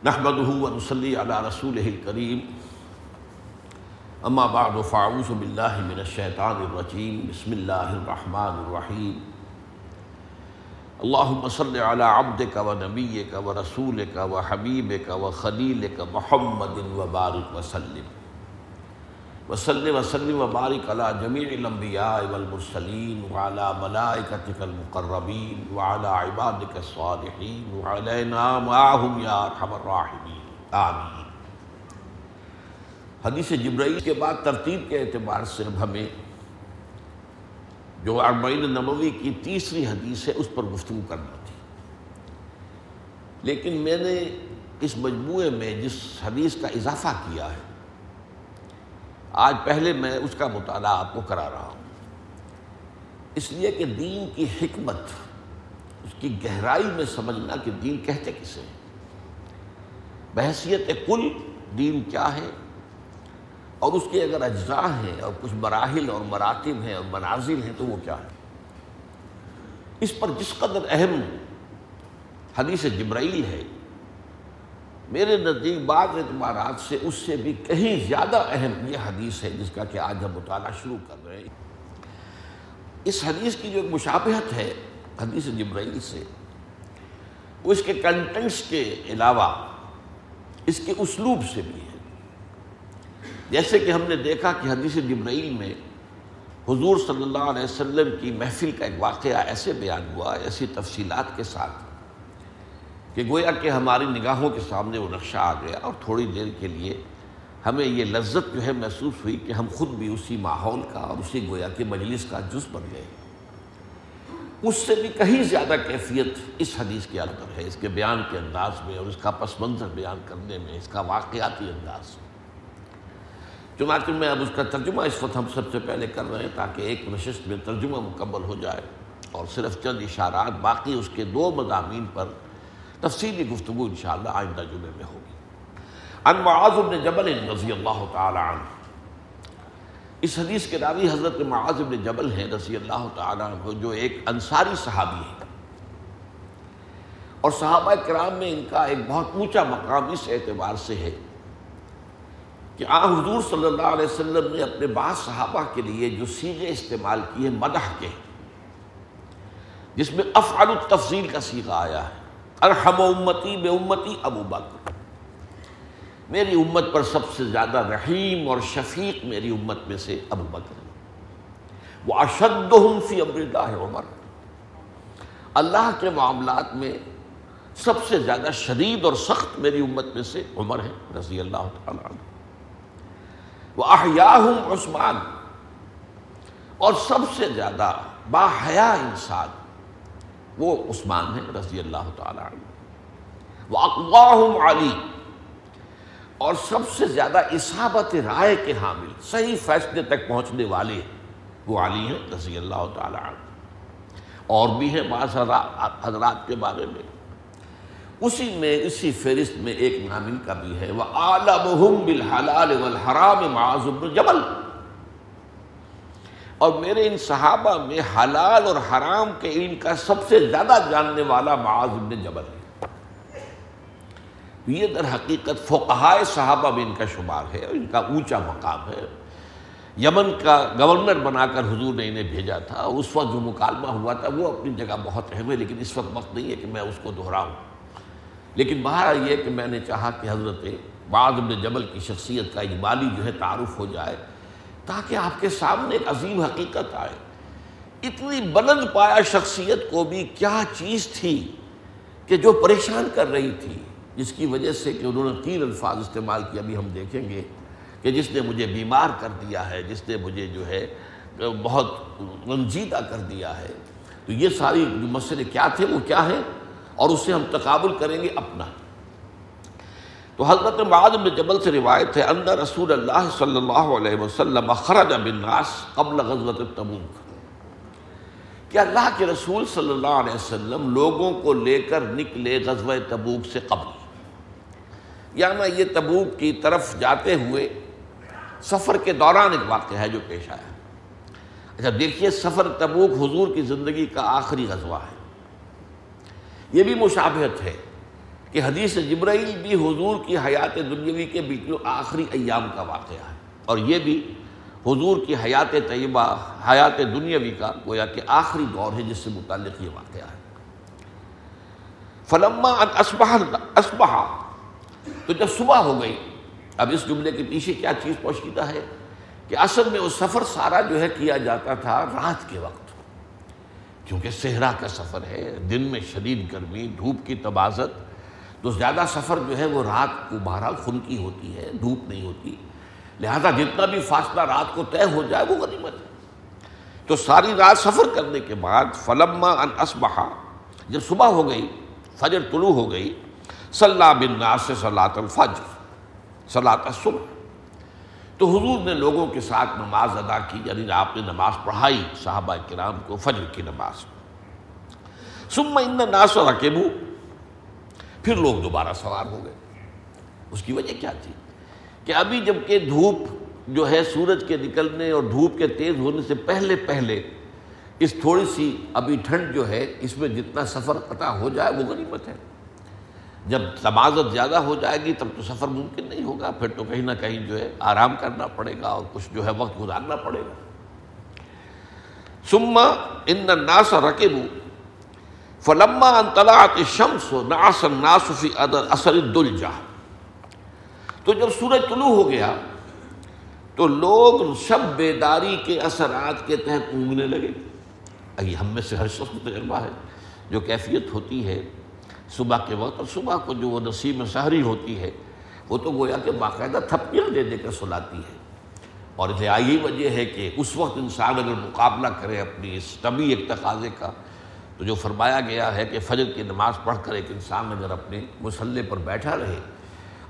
نحمده ونصلي على رسوله الكريم. اما بعد فاعوذ بالله من الشيطان الرجيم. بسم الله الرحمن الرحيم. اللهم صل على عبدك ونبيك ورسولك وحبيبك وخليلك محمد وبارك وسلم. وسلم وسلم وبارك على جميع الانبياء والمرسلين وعلى ملائكتك المقربين وعلى عبادك الصالحين وعلينا معهم يا ارحم الراحمين آمین. حدیث جبرائیل کے بعد ترتیب کے اعتبار سے اب ہمیں جو اربعین نبوی کی تیسری حدیث ہے اس پر گفتگو کرنا تھی. لیکن میں نے اس مجموعے میں جس حدیث کا اضافہ کیا ہے آج پہلے میں اس کا مطالعہ آپ کو کرا رہا ہوں۔ اس لیے کہ دین کی حکمت، اس کی گہرائی میں سمجھنا کہ دین کہتے کسے ہیں۔ بحثیت کل دین کیا ہے؟ اور اس کے اگر اجزاء ہیں اور کچھ مراحل اور مراتب ہیں اور مناظر ہیں تو وہ کیا ہے؟ اس پر جس قدر اہم حدیث جبرائیل ہے میرے نزدیک بعض اعتبارات سے اس سے بھی کہیں زیادہ اہم یہ حدیث ہے جس کا کہ آج ہم مطالعہ شروع کر رہے ہیں۔ اس حدیث کی جو ایک مشابہت ہے، حدیث جبرائیل سے، وہ اس کے کنٹنٹس کے علاوہ اس کے اسلوب سے بھی ہے۔ جیسے کہ ہم نے دیکھا کہ حدیث جبرائیل میں حضور صلی اللہ علیہ وسلم کی محفل کا ایک واقعہ ایسے بیان ہوا، ایسی تفصیلات کے ساتھ کہ گویا کہ ہماری نگاہوں کے سامنے وہ نقشہ آ گیا اور تھوڑی دیر کے لیے ہمیں یہ لذت جو ہے محسوس ہوئی کہ ہم خود بھی اسی ماحول کا اور اسی گویا کہ مجلس کا جز بن گئے اس سے بھی کہیں زیادہ کیفیت اس حدیث کے اندر ہے، اس کے بیان کے انداز میں اور اس کا پس منظر بیان کرنے میں، اس کا واقعاتی انداز چنانچہ میں اب اس کا ترجمہ اس وقت ہم سب سے پہلے کر رہے ہیں تاکہ ایک نشست میں ترجمہ مکمل ہو جائے اور صرف چند اشارات، باقی اس کے دو مضامین پر تفصیلی گفتگو انشاءاللہ آئندہ جمعے میں ہوگی۔ ان معاذ بن جبل رضی اللہ تعالی عنہ۔ اس حدیث کے راوی حضرت معاذ بن جبل ہیں رضی اللہ تعالی عنہ، جو ایک انصاری صحابی ہے اور صحابہ کرام میں ان کا ایک بہت اونچا مقام اس اعتبار سے ہے کہ آ، حضور صلی اللہ علیہ وسلم نے اپنے بعض صحابہ کے لیے جو سیغے استعمال کیے، مدح کے، جس میں افعل التفضیل کا سیغہ آیا ہے۔ ارحم امتی بے امتی ابو بکر۔ میری امت پر سب سے زیادہ رحیم اور شفیق میری امت میں سے ابو بکر وہ اشد فی امر اللہ عمر۔ اللہ کے معاملات میں سب سے زیادہ شدید اور سخت میری امت میں سے عمر ہے، رضی اللہ تعالیٰ عنہ۔ وہ احیاہم عثمان۔ اور سب سے زیادہ باحیا انسان وہ عثمان ہے رضی اللہ تعالیٰ عنہ۔ علی اور سب سے زیادہ اصابت رائے کے حامل، صحیح فیصلے تک پہنچنے والے وہ علی ہیں رضی اللہ تعالیٰ عنہ۔ اور بھی ہیں بعض حضرات کے بارے میں۔ اسی میں، اسی فہرست میں ایک نامل کا بھی ہے۔ وہ عالمہم بالحلال والحرام معاذ بن جبل۔ اور میرے ان صحابہ میں حلال اور حرام کے علم کا سب سے زیادہ جاننے والا معاذ بن جبل ہے۔ یہ در حقیقت فقہائے صحابہ میں ان کا شمار ہے اور ان کا اونچا مقام ہے۔ یمن کا گورنر بنا کر حضور نے انہیں بھیجا تھا، اس وقت جو مکالمہ ہوا تھا، وہ اپنی جگہ بہت اہم ہے، لیکن اس وقت وقت نہیں ہے کہ میں اس کو دہراؤں۔ لیکن باہر یہ کہ میں نے چاہا کہ حضرت بعض بن جبل کی شخصیت کا اجمالی جو ہے، تعارف ہو جائے۔ تاکہ آپ کے سامنے ایک عظیم حقیقت آئے۔ اتنی بلند پایا شخصیت کو بھی کیا چیز تھی کہ جو پریشان کر رہی تھی، جس کی وجہ سے کہ انہوں نے تین الفاظ استعمال کیا ابھی ہم دیکھیں گے کہ جس نے مجھے بیمار کر دیا ہے، جس نے مجھے جو ہے بہت رنجیدہ کر دیا ہے۔ تو یہ ساری جو مسئلے کیا تھے، وہ کیا ہے اور اسے ہم تقابل کریں گے اپنا۔ تو حضرت معاذ بن جبل سے روایت ہے اندر رسول اللہ صلی اللہ علیہ وسلم خرج بالناس قبل غزوت تبوک کہ اللہ کے رسول صلی اللہ علیہ وسلم لوگوں کو لے کر نکلے غزوہ تبوک سے قبل۔ یعنی یہ تبوک کی طرف جاتے ہوئے سفر کے دوران ایک واقعہ ہے جو پیش آیا۔ اچھا دیکھیے سفر تبوک حضور کی زندگی کا آخری غزوہ ہے۔ یہ بھی مشابہت ہے۔ کہ حدیث جبرائیل بھی حضور کی حیات دنیاوی کے بالکل آخری ایام کا واقعہ ہے۔ اور یہ بھی حضور کی حیات طیبہ، حیات دنیاوی کا گویا کہ آخری دور ہے جس سے متعلق یہ واقعہ ہے۔ فلما اسبہ تو جب صبح ہو گئی، اب اس جملے کے پیچھے کیا چیز پوشیدہ ہے کہ اصل میں وہ سفر سارا جو ہے کیا جاتا تھا رات کے وقت۔ کیونکہ صحرا کا سفر ہے، دن میں شدید گرمی، دھوپ کی تبازت تو زیادہ سفر جو ہے وہ رات کو بہرحال خن کی ہوتی ہے، دھوپ نہیں ہوتی۔ لہذا جتنا بھی فاصلہ رات کو طے ہو جائے وہ غنیمت ہے۔ تو ساری رات سفر کرنے کے بعد فلما ان اسبہا جب صبح ہو گئی، فجر طلوع ہو گئی صلاح بن ناس صلاۃ الفجر صلاۃ الصبح۔ تو حضور نے لوگوں کے ساتھ نماز ادا کی یعنی آپ نے نماز پڑھائی صحابہ کرام کو فجر کی نماز۔ ثم ان ناس رکبو پھر لوگ دوبارہ سوار ہو گئے۔ اس کی وجہ کیا تھی؟ کہ ابھی جبکہ دھوپ جو ہے سورج کے نکلنے اور دھوپ کے تیز ہونے سے پہلے پہلے اس تھوڑی سی ابھی ٹھنڈ جو ہے، اس میں جتنا سفر قطع ہو جائے وہ غنیمت ہے۔ جب تمازت زیادہ ہو جائے گی تب تو سفر ممکن نہیں ہوگا، پھر تو کہیں نہ کہیں جو ہے آرام کرنا پڑے گا اور کچھ جو ہے وقت گزارنا پڑے گا۔ سما ان ناس رقبو فلما ان طلعت الشمس ناس الناس فی اثر الدلجہ تو جب سورج طلوع ہو گیا، تو لوگ شب بیداری کے اثرات کے تحت اونگنے لگے۔ اگی ہم میں سے ہر شخص تجربہ ہے، جو کیفیت ہوتی ہے صبح کے وقت اور صبح کو جو وہ نصیب سحری ہوتی ہے، وہ تو گویا کہ باقاعدہ تھپیاں دے دے کر سلاتی ہے۔ اور اسے یہی وجہ ہے کہ اس وقت انسان اگر مقابلہ کرے اپنی اس طبی ایک تقاضے کا تو جو فرمایا گیا ہے کہ فجر کی نماز پڑھ کر ایک انسان اگر اپنے مسلح پر بیٹھا رہے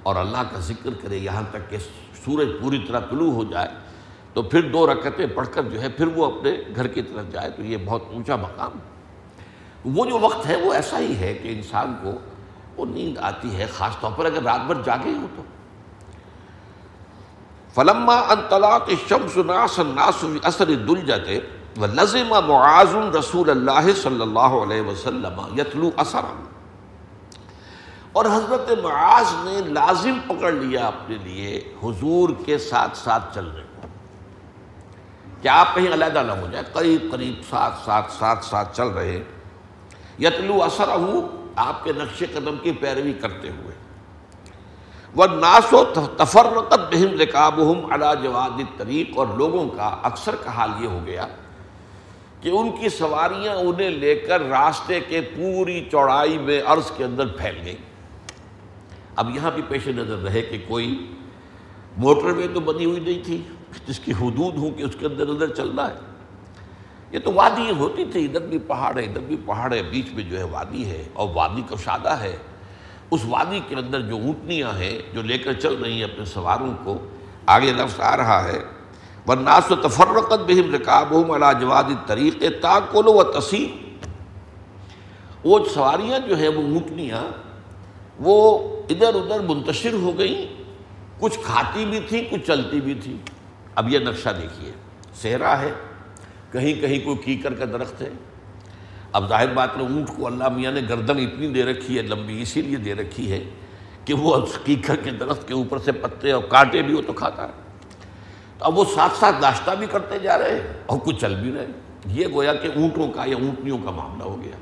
اور اللہ کا ذکر کرے یہاں تک کہ سورج پوری طرح طلوع ہو جائے، تو پھر دو رکعتیں پڑھ کر جو ہے پھر وہ اپنے گھر کی طرف جائے، تو یہ بہت اونچا مقام وہ جو وقت ہے وہ ایسا ہی ہے کہ انسان کو وہ نیند آتی ہے، خاص طور پر اگر رات بھر جاگے ہو تو۔ فلما انطلاق شمس ناس الناس اثر دل جاتے لزم معاذ رسول اللہ صلی اللہ علیہ وسلم یتلو اثر اور حضرت معاذ نے لازم پکڑ لیا اپنے لیے حضور کے ساتھ ساتھ چلنے کو۔ کہ آپ کہیں علیحدہ نہ ہو جائے، قریب قریب ساتھ ساتھ ساتھ ساتھ چل رہے۔ یتلو اثر آپ کے نقش قدم کی پیروی کرتے ہوئے۔ وہ ناس و تفرقت بہم رکابہم علا جواد طریق اور لوگوں کا اکثر کا حال یہ ہو گیا کہ ان کی سواریاں انہیں لے کر راستے کے پوری چوڑائی میں عرض کے اندر پھیل گئی اب یہاں بھی پیش نظر رہے کہ کوئی موٹر وے تو بنی ہوئی نہیں تھی، جس کی حدود ہوں کہ اس کے اندر اندر چلنا ہے۔ یہ تو وادی ہوتی تھی، ادھر بھی پہاڑ ہے ادھر بھی پہاڑ ہے بیچ میں جو ہے وادی ہے اور وادی کا شادہ ہے۔ اس وادی کے اندر جو اونٹنیاں ہیں، جو لے کر چل رہی ہیں اپنے سواروں کو، آگے لفظ آ رہا ہے۔ ورناس و تفرقت بہم رکاب علا جواد طریق تاکل و تسیم وہ سواریاں جو ہیں وہ اونٹنیاں وہ ادھر ادھر منتشر ہو گئیں۔ کچھ کھاتی بھی تھیں، کچھ چلتی بھی تھیں۔ اب یہ نقشہ دیکھیے۔ صحرا ہے، کہیں کہیں کوئی کیکر کا درخت ہے۔ اب ظاہر بات میں اونٹ کو اللہ میاں نے گردن اتنی دے رکھی ہے، لمبی، اسی لیے دے رکھی ہے کہ وہ کیکر کے درخت کے اوپر سے پتے اور کانٹے بھی ہو تو کھاتا ہے۔ تو اب وہ ساتھ ساتھ ناشتہ بھی کرتے جا رہے ہیں اور کچھ چل بھی رہے یہ گویا کہ اونٹوں کا یا اونٹنیوں کا معاملہ ہو گیا۔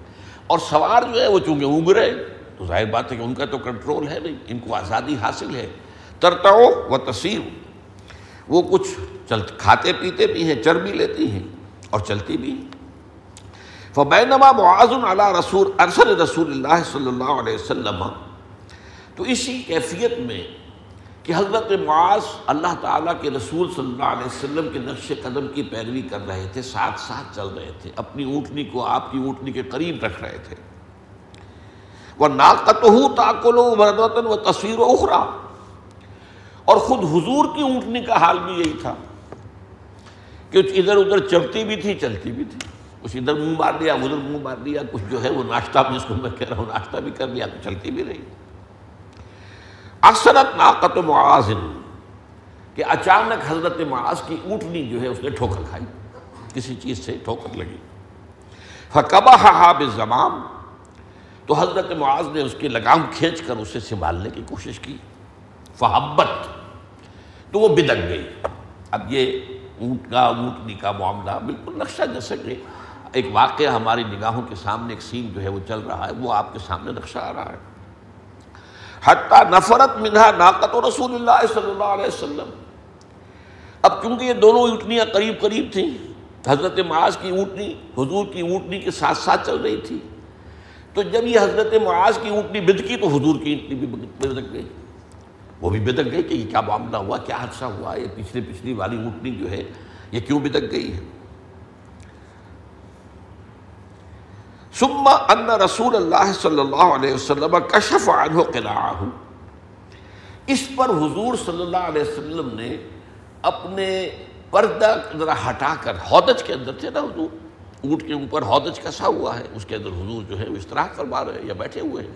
اور سوار جو ہے وہ چونکہ اونگ رہے تو ظاہر بات ہے کہ ان کا تو کنٹرول ہے نہیں، ان کو آزادی حاصل ہے۔ ترتاؤ و تصیر وہ کچھ چل کھاتے پیتے بھی ہیں، چر بھی لیتی ہیں اور چلتی بھی ہیں۔ فبینما معاذ علی رسول ارسل رسول اللہ صلی اللہ علیہ وسلم۔ تو اسی کیفیت میں کہ حضرت معاذ اللہ تعالیٰ کے رسول صلی اللہ علیہ وسلم کے نقش قدم کی پیروی کر رہے تھے، ساتھ ساتھ چل رہے تھے، اپنی اونٹنی کو آپ کی اونٹنی کے قریب رکھ رہے تھے۔ وہ ناقت ہو تاکل و تصویر و اخرا اور خود حضور کی اونٹنی کا حال بھی یہی تھا کہ ادھر ادھر چلتی بھی تھی، چلتی بھی تھی۔ کچھ ادھر منہ مار لیا ادھر منہ مار لیا کچھ جو ہے وہ ناشتہ جس کو میں کہہ رہا ہوں، ناشتہ بھی کر لیا تو چلتی بھی رہی۔ اکثرت ناقت و معاذن کہ اچانک حضرت معاذ کی اونٹنی جو ہے اس نے ٹھوکر کھائی، کسی چیز سے ٹھوکر لگی۔ فقبہ حاب زمام تو حضرت معاذ نے اس کی لگام کھینچ کر اسے سنبھالنے کی کوشش کی۔ فحبت، تو وہ بدک گئی۔ اب یہ اونٹ کا، اونٹنی کا معاملہ بالکل نقشہ جیسے کہ ایک واقعہ ہماری نگاہوں کے سامنے، ایک سین جو ہے وہ چل رہا ہے، وہ آپ کے سامنے نقشہ آ رہا ہے۔ حتیٰ نفرت منہا ناقت و رسول اللہ صلی اللہ علیہ وسلم. اب کیونکہ یہ دونوں اونٹنیاں قریب قریب تھیں، حضرت معاذ کی اونٹنی، حضور کی اونٹنی کے ساتھ ساتھ چل رہی تھی، تو جب یہ حضرت معاذ کی اونٹنی بدکی تو حضور کی اونٹنی بھی بدک گئی۔ وہ بھی بدک گئی کہ یہ کیا معاملہ ہوا، کیا حادثہ ہوا، یہ پچھلے پچھلی والی اونٹنی جو ہے، یہ کیوں بدک گئی ہے؟ ثم ان رسول اللہ صلی اللہ علیہ وسلم کشف عنہ قلعہ اس پر حضور صلی اللہ علیہ وسلم نے اپنے پردہ ذرا ہٹا کر ہودج کے اندر تھے نا حضور؟ اونٹ کے اوپر ہودج کسا ہوا ہے، اس کے اندر حضور جو ہے وہ استراحت فرما رہے ہیں یا بیٹھے ہوئے ہیں۔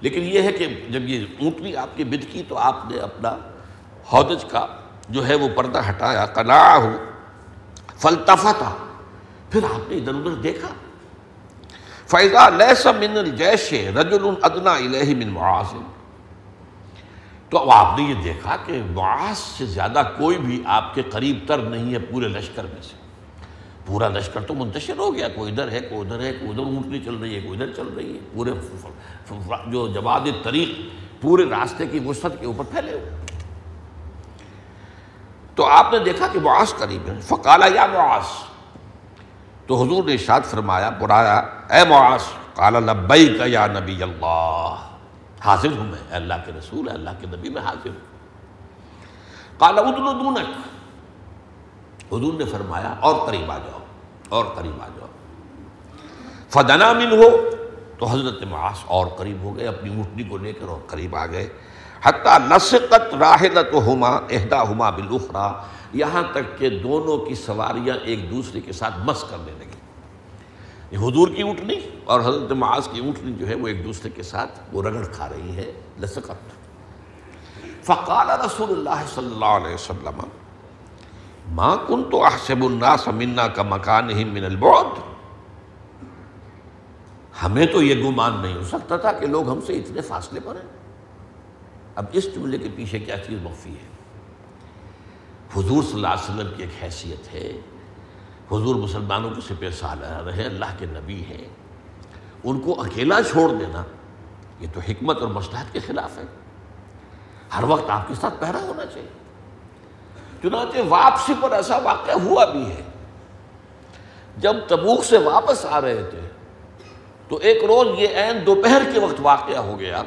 لیکن یہ ہے کہ جب یہ اونٹنی آپ کی بد کی تو آپ نے اپنا ہودج کا جو ہے وہ پردہ ہٹایا قلعہ فلتفا تھا پھر آپ نے ادھر ادھر دیکھا۔ فیضا لیس من الجیش رجل ادنا الہ من معاذ۔ تو اب آپ نے یہ دیکھا کہ معاذ سے زیادہ کوئی بھی آپ کے قریب تر نہیں ہے پورے لشکر میں سے۔ پورا لشکر تو منتشر ہو گیا، کوئی ادھر ہے، کوئی ادھر ہے، کوئی ادھر اونٹنی چل رہی ہے، کوئی ادھر چل رہی ہے۔ پورے جو جواد طریق پورے راستے کی وسط کے اوپر پھیلے ہوئے۔ تو آپ نے دیکھا کہ معاذ قریب ہے۔ فقالا یا معاذ تو حضور نے ارشاد فرمایا، برایا، اے معاذ، قال لبیک یا نبی اللہ، حاضر ہوں میں، اے اللہ کے رسول، اے اللہ کے نبی میں حاضر ہوں۔ قال ادن دونک۔ حضور نے فرمایا، اور قریب آ جاؤ، اور قریب آ جاؤ۔ فدنا من ہو تو حضرت معاذ اور قریب ہو گئے، اپنی اونٹنی کو لے کر اور قریب آ گئے۔ حتیٰ لسقت راہلت ہما اہدا ہما یہاں تک کہ دونوں کی سواریاں ایک دوسرے کے ساتھ مس کرنے لگی حضور کی اونٹنی اور حضرت معاذ کی اونٹنی جو ہے وہ ایک دوسرے کے ساتھ وہ رگڑ کھا رہی ہے لسقت فقال رسول اللہ صلی اللہ علیہ وسلم ماں کن تو احسب الناس منا کا مکان ہی من البعد ہمیں تو یہ گمان نہیں ہو سکتا تھا کہ لوگ ہم سے اتنے فاصلے پر ہیں۔ اب اس جملے کے پیچھے کیا چیز مخفی ہے؟ حضور صلی اللہ علیہ وسلم کی ایک حیثیت ہے۔ حضور مسلمانوں کے سپہ سالہ رہے اللہ کے نبی ہیں۔ ان کو اکیلا چھوڑ دینا، یہ تو حکمت اور مصلحت کے خلاف ہے۔ ہر وقت آپ کے ساتھ پہرا ہونا چاہیے۔ چنانچہ واپسی پر ایسا واقعہ ہوا بھی ہے۔ جب تبوک سے واپس آ رہے تھے، تو ایک روز یہ عین دوپہر کے وقت واقعہ ہو گیا۔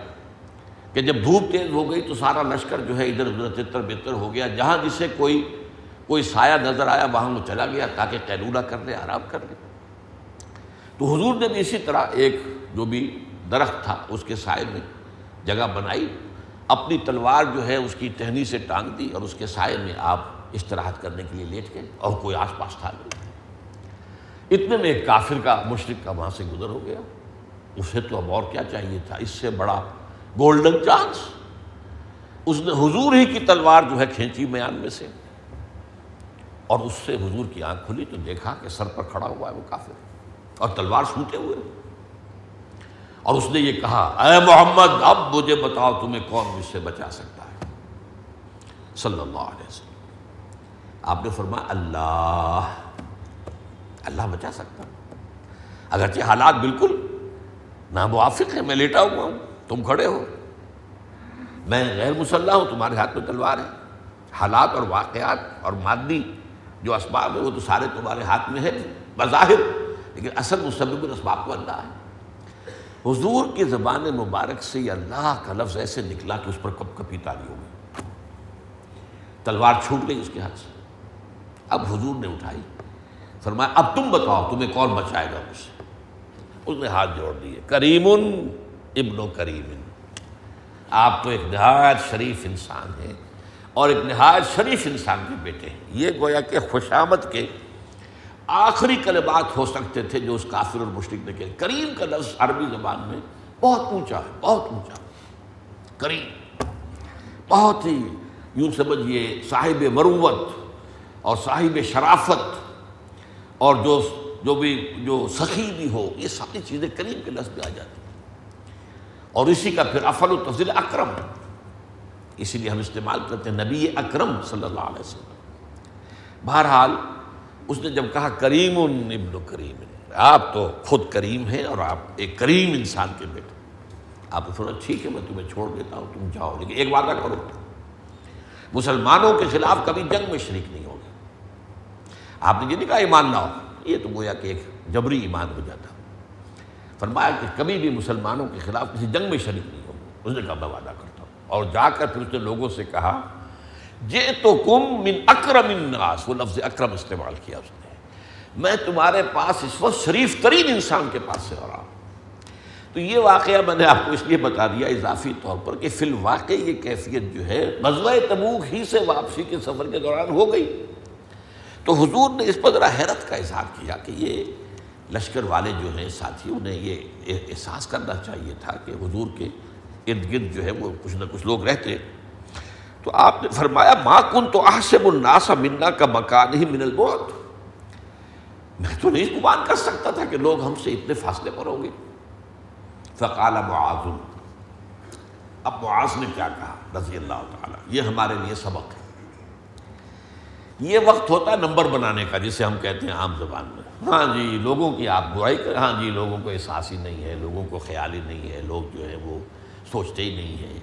کہ جب دھوپ تیز ہو گئی تو سارا لشکر جو ہے ادھر ادھر تتر بتر ہو گیا، جہاں جسے کوئی کوئی سایہ نظر آیا وہاں وہ چلا گیا تاکہ قیلولہ کر لے آرام کر لے۔ تو حضور نے بھی اسی طرح ایک جو بھی درخت تھا، اس کے سائے میں جگہ بنائی، اپنی تلوار جو ہے اس کی ٹہنی سے ٹانگ دی اور اس کے سائے میں آپ استراحت کرنے کے لیے لیٹ گئے اور کوئی آس پاس تھا نہیں۔ اتنے میں ایک کافر کا مشرق کا وہاں سے گزر ہو گیا۔ اسے تو اب اور کیا چاہیے تھا؟ اس سے بڑا گولڈن چانس۔ اس نے حضور ہی کی تلوار جو ہے کھینچی میان میں سے۔ اور اس سے حضور کی آنکھ کھلی تو دیکھا کہ سر پر کھڑا ہوا ہے وہ کافر۔ اور تلوار سوتے ہوئے۔ اور اس نے یہ کہا، اے محمد، اب مجھے بتاؤ تمہیں کون مجھ سے بچا سکتا ہے؟ صلی اللہ علیہ وسلم۔ آپ نے فرمایا، اللہ۔ اللہ بچا سکتا۔ اگرچہ حالات بالکل ناموافق ہیں، میں لیٹا ہوا ہوں۔ تم کھڑے ہو؟ میں غیر مسلح ہوں، تمہارے ہاتھ میں تلوار ہے۔ حالات اور واقعات اور مادی جو اسباب ہے وہ تو سارے تمہارے ہاتھ میں ہے بظاہر۔ لیکن اصل مسبب اسباب کو اللہ ہے۔ حضور کی زبان مبارک سے یہ اللہ کا لفظ ایسے نکلا کہ اس پر کب کپی تاری ہو گئی تلوار چھوٹ گئی اس کے ہاتھ سے۔ اب حضور نے اٹھائی۔ فرمایا، اب تم بتاؤ، تمہیں کون بچائے گا مجھ سے؟ اس نے ہاتھ جوڑ دیے۔ کریم ابن و کریم۔ آپ تو ایک نہایت شریف انسان ہیں اور ایک نہایت شریف انسان کے بیٹے ہیں۔ یہ گویا کہ خوشامد کے آخری کلمات ہو سکتے تھے جو اس کافر اور مشرق نے کہ کریم کا لفظ عربی زبان میں بہت اونچا ہے، بہت اونچا۔ کریم، بہت ہی یوں سمجھیے صاحب مروت اور صاحب شرافت اور جو جو بھی، جو سخی بھی ہو، یہ ساری چیزیں کریم کے لفظ میں آ جاتی ہیں۔ اور اسی کا پھر افل و تفضیل اکرم اسی لیے ہم استعمال کرتے ہیں نبی اکرم صلی اللہ علیہ وسلم۔ بہرحال اس نے جب کہا کریم ابن کریم، آپ تو خود کریم ہیں اور آپ ایک کریم انسان کے بیٹے۔ آپ تھوڑا ٹھیک ہے، میں تمہیں چھوڑ دیتا ہوں، تم جاؤ۔ لیکن ایک وعدہ کرو۔ مسلمانوں کے خلاف کبھی جنگ میں شریک نہیں ہوگی آپ نے یہ نہیں کہا ایمان نہ ہو یہ تو گویا کہ ایک جبری ایمان ہو جاتا۔ فرمایا کہ کبھی بھی مسلمانوں کے خلاف کسی جنگ میں شریک نہیں ہوگا اس نے کہا، میں وعدہ کرتا ہوں۔ اور جا کر پھر اس نے لوگوں سے کہا جے تو کم من اکرم الناس۔ وہ لفظ اکرم استعمال کیا اس نے۔ میں تمہارے پاس اس وقت شریف ترین انسان کے پاس سے ہو رہا ہوں۔ تو یہ واقعہ میں نے آپ کو اس لیے بتا دیا اضافی طور پر کہ فی الواقع یہ کیفیت جو ہے، غزوہ تبوک ہی سے واپسی کے سفر کے دوران ہو گئی۔ تو حضور نے اس پر ذرا حیرت کا اظہار کیا کہ یہ لشکر والے جو ہیں ساتھی، انہیں یہ احساس کرنا چاہیے تھا کہ حضور کے ارد گرد جو ہے وہ کچھ نہ کچھ لوگ رہتے۔ تو آپ نے فرمایا، ما کن تو آصب الناسا منا کا مکان ہی من البوت میں تو نہیں گمان کر سکتا تھا کہ لوگ ہم سے اتنے فاصلے پر ہوں گے۔ فقال معاذ۔ اب معاذ نے کیا کہا؟ رضی اللہ تعالیٰ، یہ ہمارے لیے سبق ہے۔ یہ وقت ہوتا ہے نمبر بنانے کا، جسے ہم کہتے ہیں عام زبان میں۔ ہاں جی لوگوں کی آپ برائی کر ہاں جی لوگوں کو احساس ہی نہیں ہے، لوگوں کو خیال ہی نہیں ہے، لوگ جو ہے وہ سوچتے ہی نہیں ہیں۔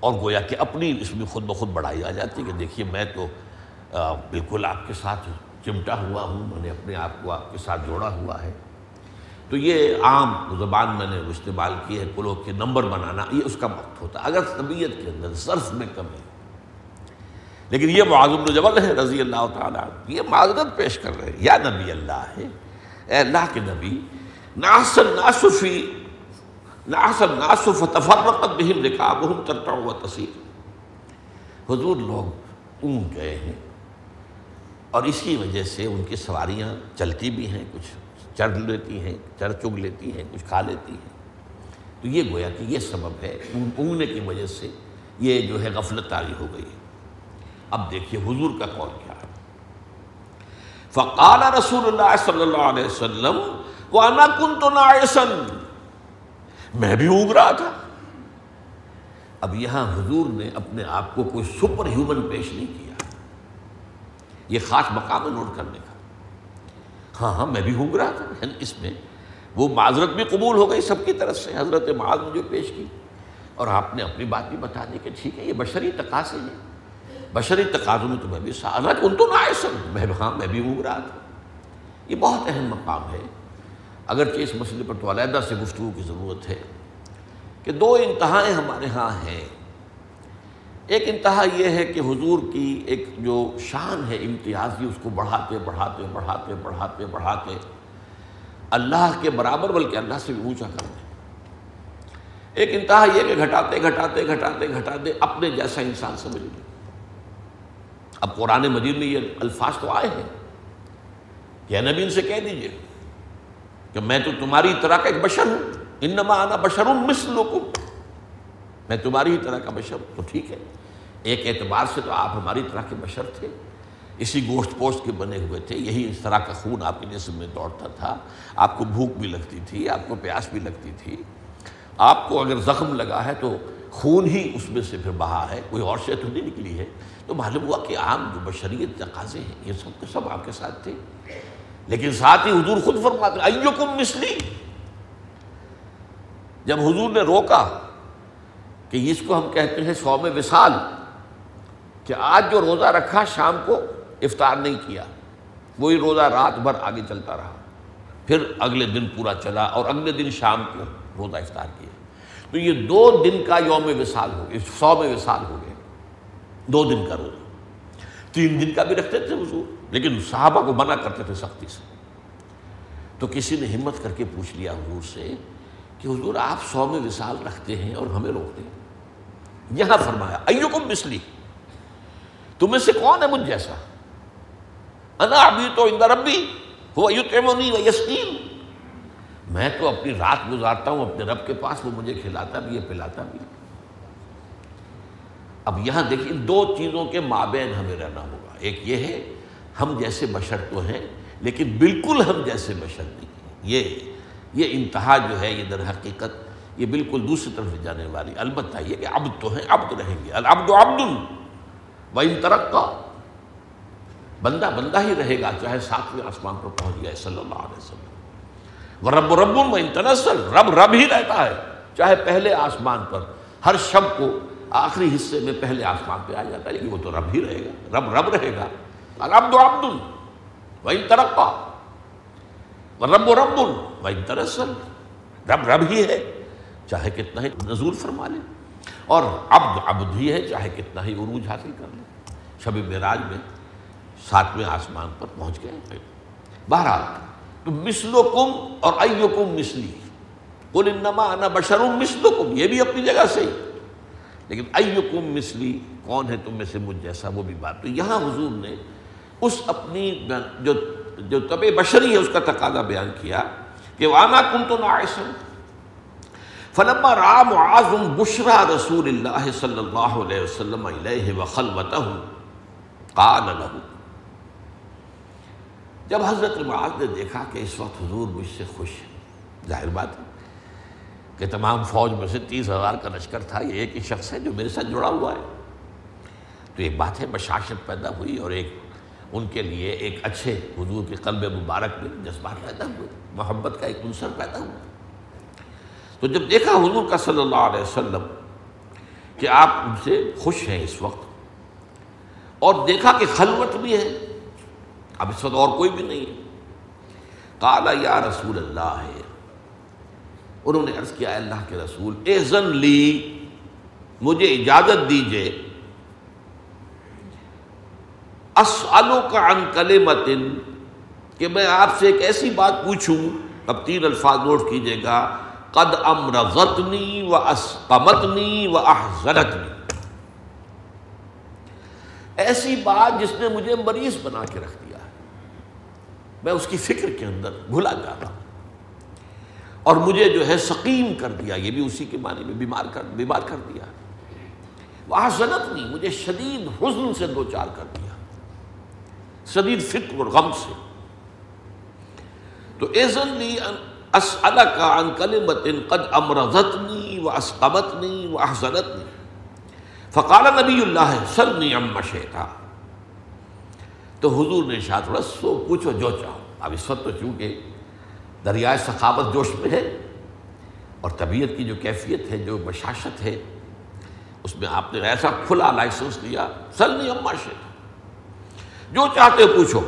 اور گویا کہ اپنی اس میں خود بخود بڑھائی آ جاتی ہے کہ دیکھیے، میں تو بالکل آپ کے ساتھ چمٹا ہوا ہوں، میں نے اپنے آپ کو آپ کے ساتھ جوڑا ہوا ہے۔ تو یہ عام زبان میں نے استعمال کی ہے، کلو کے نمبر بنانا، یہ اس کا وقت ہوتا ہے۔ اگر طبیعت کے اندر ظرف میں کمی لیکن یہ معذم جبل ہے رضی اللہ تعالیٰ یہ معذرت پیش کر رہے ہیں۔ یا نبی اللہ ہے، اے اللہ کے نبی ناصل ناصفی ناصل ناصف تفرقت بہم رکابہم ترتع و تصیر حضور لوگ اون گئے ہیں اور اسی وجہ سے ان کی سواریاں چلتی بھی ہیں، کچھ چر لیتی ہیں چر چگ لیتی ہیں، کچھ کھا لیتی ہیں۔ تو یہ گویا کہ یہ سبب ہے اونگنے کی وجہ سے یہ جو ہے غفلت تاری ہو گئی ہے۔ اب دیکھیے حضور کا قول کیا ہے۔ فقال رسول اللہ صلی اللہ علیہ وسلم وانا کن تو نائسن میں بھی اونگ رہا تھا۔ اب یہاں حضور نے اپنے آپ کو کوئی سپر ہیومن پیش نہیں کیا۔ یہ خاص مقام ہے نوٹ کرنے کا۔ ہاں ہاں میں بھی ہونگ رہا تھا۔ یعنی اس میں وہ معذرت بھی قبول ہو گئی سب کی طرف سے۔ حضرت معاذ نے جو پیش کی۔ اور آپ نے اپنی بات بھی بتا دی کہ ٹھیک ہے، یہ بشری تقاضے ہیں۔ بشری تقاضوں میں تو میں بھی سارا ان تو نہ میں ہاں میں بھی ہونگ رہا تھا یہ بہت اہم مقام ہے۔ اگرچہ اس مسئلے پر تو علیحدہ سے گفتگو کی ضرورت ہے کہ دو انتہائیں ہمارے ہاں ہیں۔ ایک انتہا یہ ہے کہ حضور کی ایک جو شان ہے امتیازی، اس کو بڑھاتے بڑھاتے بڑھاتے بڑھاتے بڑھاتے، اللہ کے برابر بلکہ اللہ سے بھی اونچا کر دیں۔ ایک انتہا یہ کہ گھٹاتے گھٹاتے گھٹاتے گھٹاتے، اپنے جیسا انسان سمجھ لیں۔ اب قرآن مجید میں یہ الفاظ تو آئے ہیں۔ کہ نبی ان سے کہہ دیجیے کہ میں تو تمہاری طرح کا ایک بشر ہوں۔ انما آنا بشروں مثلکم۔ میں تمہاری ہی طرح کا بشر تو ٹھیک ہے۔ ایک اعتبار سے تو آپ ہماری طرح کے بشر تھے۔ اسی گوشت پوشت کے بنے ہوئے تھے۔ یہی اس طرح کا خون آپ کے جسم میں دوڑتا تھا۔ آپ کو بھوک بھی لگتی تھی، آپ کو پیاس بھی لگتی تھی۔ آپ کو اگر زخم لگا ہے تو خون ہی اس میں سے پھر بہا ہے، کوئی اور شے تو نہیں نکلی ہے۔ تو معلوم ہوا کہ عام جو بشریت تقاضے ہیں، یہ سب کے سب آپ کے ساتھ تھے۔ لیکن ساتھ ہی حضور خود فرماتے ایوکم مثلی۔ جب حضور نے روکا کہ اس کو ہم کہتے ہیں سوم وصال، کہ آج جو روزہ رکھا شام کو افطار نہیں کیا، وہی روزہ رات بھر آگے چلتا رہا۔ پھر اگلے دن پورا چلا اور اگلے دن شام کو روزہ افطار کیا۔ تو یہ دو دن کا یوم وصال ہو گیا سو میں وصال ہو گیا۔ دو دن کا روزہ۔ تین دن کا بھی رکھتے تھے حضور، لیکن صحابہ کو منع کرتے تھے سختی سے۔ تو کسی نے ہمت کر کے پوچھ لیا حضور سے کہ حضور آپ سو میں وصال رکھتے ہیں اور ہمیں روکتے ہیں۔ یہاں فرمایا، ایوکم مسلی تمہیں سے کون ہے مجھ جیسا؟ انا ابھی تو اندر ربی وہ و یسکین میں تو اپنی رات گزارتا ہوں، اپنے رب کے پاس، وہ مجھے کھلاتا بھی ہے، پلاتا بھی اب یہاں دیکھیے دو چیزوں کے مابین ہمیں رہنا ہوگا۔ ایک یہ ہے، ہم جیسے بشر تو ہیں، لیکن بالکل ہم جیسے بشر نہیں ہیں۔ یہ یہ انتہا جو ہے، یہ در حقیقت، یہ بالکل دوسری طرف جانے والی۔ البتہ یہ کہ عبد تو ہیں، عبد رہیں گے۔ العبد عبد و ان ترقہ بندہ بندہ ہی رہے گا، چاہے ساتویں آسمان پر پہنچ گئے صلی اللہ علیہ وسلم۔ رب و رب و رب رب ہی رہتا ہے۔ چاہے پہلے آسمان پر، ہر شب کو آخری حصے میں پہلے آسمان پہ آ جاتا ہے، لیکن وہ تو رب ہی رہے گا۔ رب رب رہے گا۔ العبد عبد و ان ترقہ رب و رب و ان ترسل رب رب ہی ہے، چاہے کتنا ہی نزول فرما لے۔ اور عبد عبد ہی ہے، چاہے کتنا ہی عروج حاصل کر لے۔ شب معراج میں ساتویں آسمان پر پہنچ گئے۔ بہرحال تو مسلو کم اور ایو کم مسلی قل انما انا بشرم مسلو کم یہ بھی اپنی جگہ سے۔ لیکن ایو کم مسلی کون ہے تم میں سے مجھ جیسا؟ وہ بھی بات۔ تو یہاں حضور نے اس اپنی جو جو طب بشری ہے، اس کا تقاضا بیان کیا کہ وانا کم تو نائسن فلما را معاذ بشرا رسول اللہ صلی اللہ علیہ وسلم علیہ وخلوتہ قال له جب حضرت معاذ نے دیکھا کہ اس وقت حضور مجھ سے خوش ہے ظاہر بات ہے کہ تمام فوج میں سے تیس ہزار کا لشکر تھا، یہ ایک ہی شخص ہے جو میرے ساتھ جڑا ہوا ہے۔ تو ایک بات ہے بشاشت پیدا ہوئی اور ایک ان کے لیے ایک اچھے حضور کے قلب مبارک میں جذبات پیدا ہوئے، محبت کا ایک عنصر پیدا ہوا تو جب دیکھا حضور کا صلی اللہ علیہ وسلم کہ آپ ان سے خوش ہیں اس وقت اور دیکھا کہ خلوت بھی ہے اب اس وقت اور کوئی بھی نہیں ہے۔ کالا یا رسول اللہ ہے انہوں نے عرض کیا اللہ کے رسول احزن لی، مجھے اجازت دیجیے اسلو کا ان کلمتن، کہ میں آپ سے ایک ایسی بات پوچھوں۔ اب تین الفاظ نوٹ کیجیے گا۔ قد امرضتنی و اسقمتنی و احزنتنی۔ ایسی بات جس نے مجھے مریض بنا کے رکھ دیا۔ میں اس کی فکر کے اندر بھلا جا رہا ہوں۔ اور مجھے جو ہے سقیم کر دیا، یہ بھی اسی کے معنی میں بیمار کر بیمار کر دیا۔ وہ حسنت نہیں، مجھے شدید حزن سے دو چار کر دیا۔ شدید فکر اور غم سے۔ تو ایزن لی اسألک عن کلمت قد امرضتنی و اسقمتنی و احزنتنی۔ فقال نبی اللہ سلنی عم شیطا تو حضور نے شاہ تھوڑا سو پوچھو جو چاہو۔ اب اس وقت تو چونکہ دریائے ثقافت جوش میں ہے اور طبیعت کی جو کیفیت ہے، جو بشاشت ہے، اس میں آپ نے ایسا کھلا لائسنس دیا، سلنی عم شیطا جو چاہتے پوچھو۔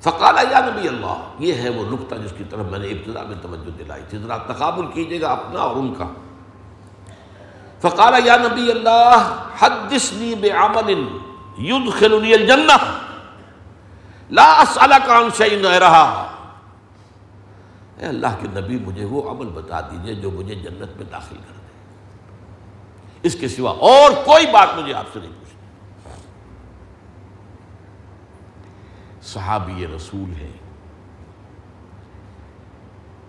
فقال یا نبی اللہ، یہ ہے وہ نقطہ جس کی طرف میں نے ابتدا میں توجہ دلائی تھی۔ ذرا تقابل کیجیے گا اپنا اور ان کا۔ فقال یا نبی اللہ، حدثنی بعمل يدخلني الجنہ. لا اسألك عن شيء غيرها اے اللہ کے نبی، مجھے وہ عمل بتا دیجیے جو مجھے جنت میں داخل کر دے۔ اس کے سوا اور کوئی بات مجھے آپ سے نہیں پوچھنی۔ صحابی رسول ہیں۔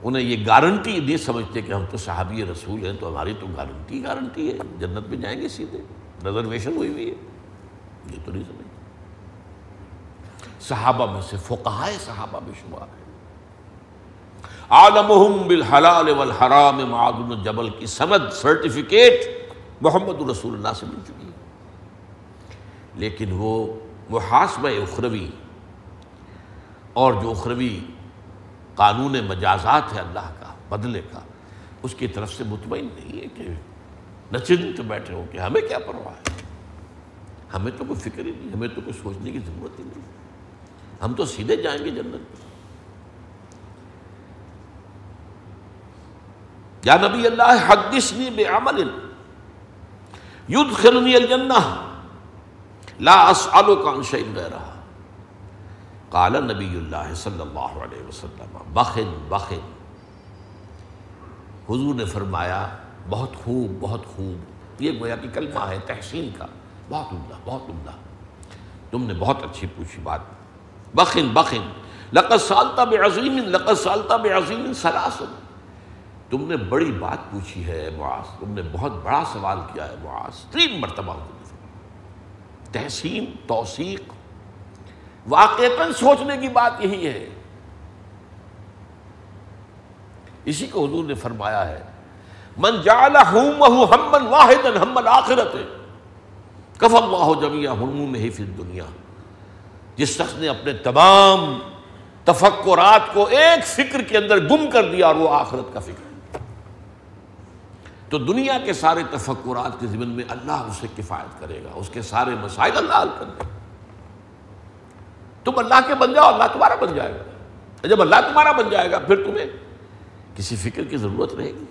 انہیں یہ گارنٹی نہیں سمجھتے کہ ہم تو صحابی رسول ہیں، تو ہماری تو گارنٹی گارنٹی ہے۔ جنت میں جائیں گے سیدھے۔ ریزرویشن ہوئی ہوئی ہے۔ یہ تو نہیں سمجھتے۔ صحابہ میں سے فقہائے صحابہ میں شمار ہے عالمہم بالحلال والحرام معدن الجبل کی سند سرٹیفکیٹ محمد رسول اللہ سے مل چکی ہے۔ لیکن وہ محاسبہ اخروی اور جو اخروی قانون مجازات ہے اللہ کا، بدلے کا۔ اس کی طرف سے مطمئن نہیں ہے کہ نچنت بیٹھے ہو کہ ہمیں کیا پرواہ ہے۔ ہمیں تو کوئی فکر ہی نہیں، ہمیں تو کوئی سوچنے کی ضرورت ہی نہیں۔ ہم تو سیدھے جائیں گے جنت یا نبی اللہ، حدثنی بعمل۔ یدخلنی الجنہ۔ لا اسألو عن شیء غیرہ قال نبی اللہ صلی اللہ علیہ وسلم، بخن بخن. حضور نے فرمایا، بہت خوب بہت خوب۔ یہ گویا کہ کلمہ ہے، تحسین کا۔ بہت عمدہ بہت عمدہ۔ تم نے بہت اچھی پوچھی بات۔ بخن بخن۔ لقد سالتا بعظیم، لقد سالتا بعظیم سلاسل تم نے بڑی بات پوچھی ہے، معاذ۔ تم نے بہت بڑا سوال کیا ہے، معاذ۔ تین مرتبہ تحسین، توثیق واقعتاً سوچنے کی بات یہی ہے۔ اسی کو حضور نے فرمایا ہے، من جعل ہمن واحد ہمن آخرت کف اللہ جمیا ہنموم ہی فی دنیا جس شخص نے اپنے تمام تفکرات کو ایک فکر کے اندر گم کر دیا اور وہ آخرت کا فکر۔ تو دنیا کے سارے تفکرات کے ذمن میں اللہ اسے کفایت کرے گا، اس کے سارے مسائل اللہ حل کر دے گا۔ تم اللہ کے بن جاؤ، اللہ تمہارا بن جائے گا۔ جب اللہ تمہارا بن جائے گا، پھر تمہیں کسی فکر کی ضرورت رہے گی۔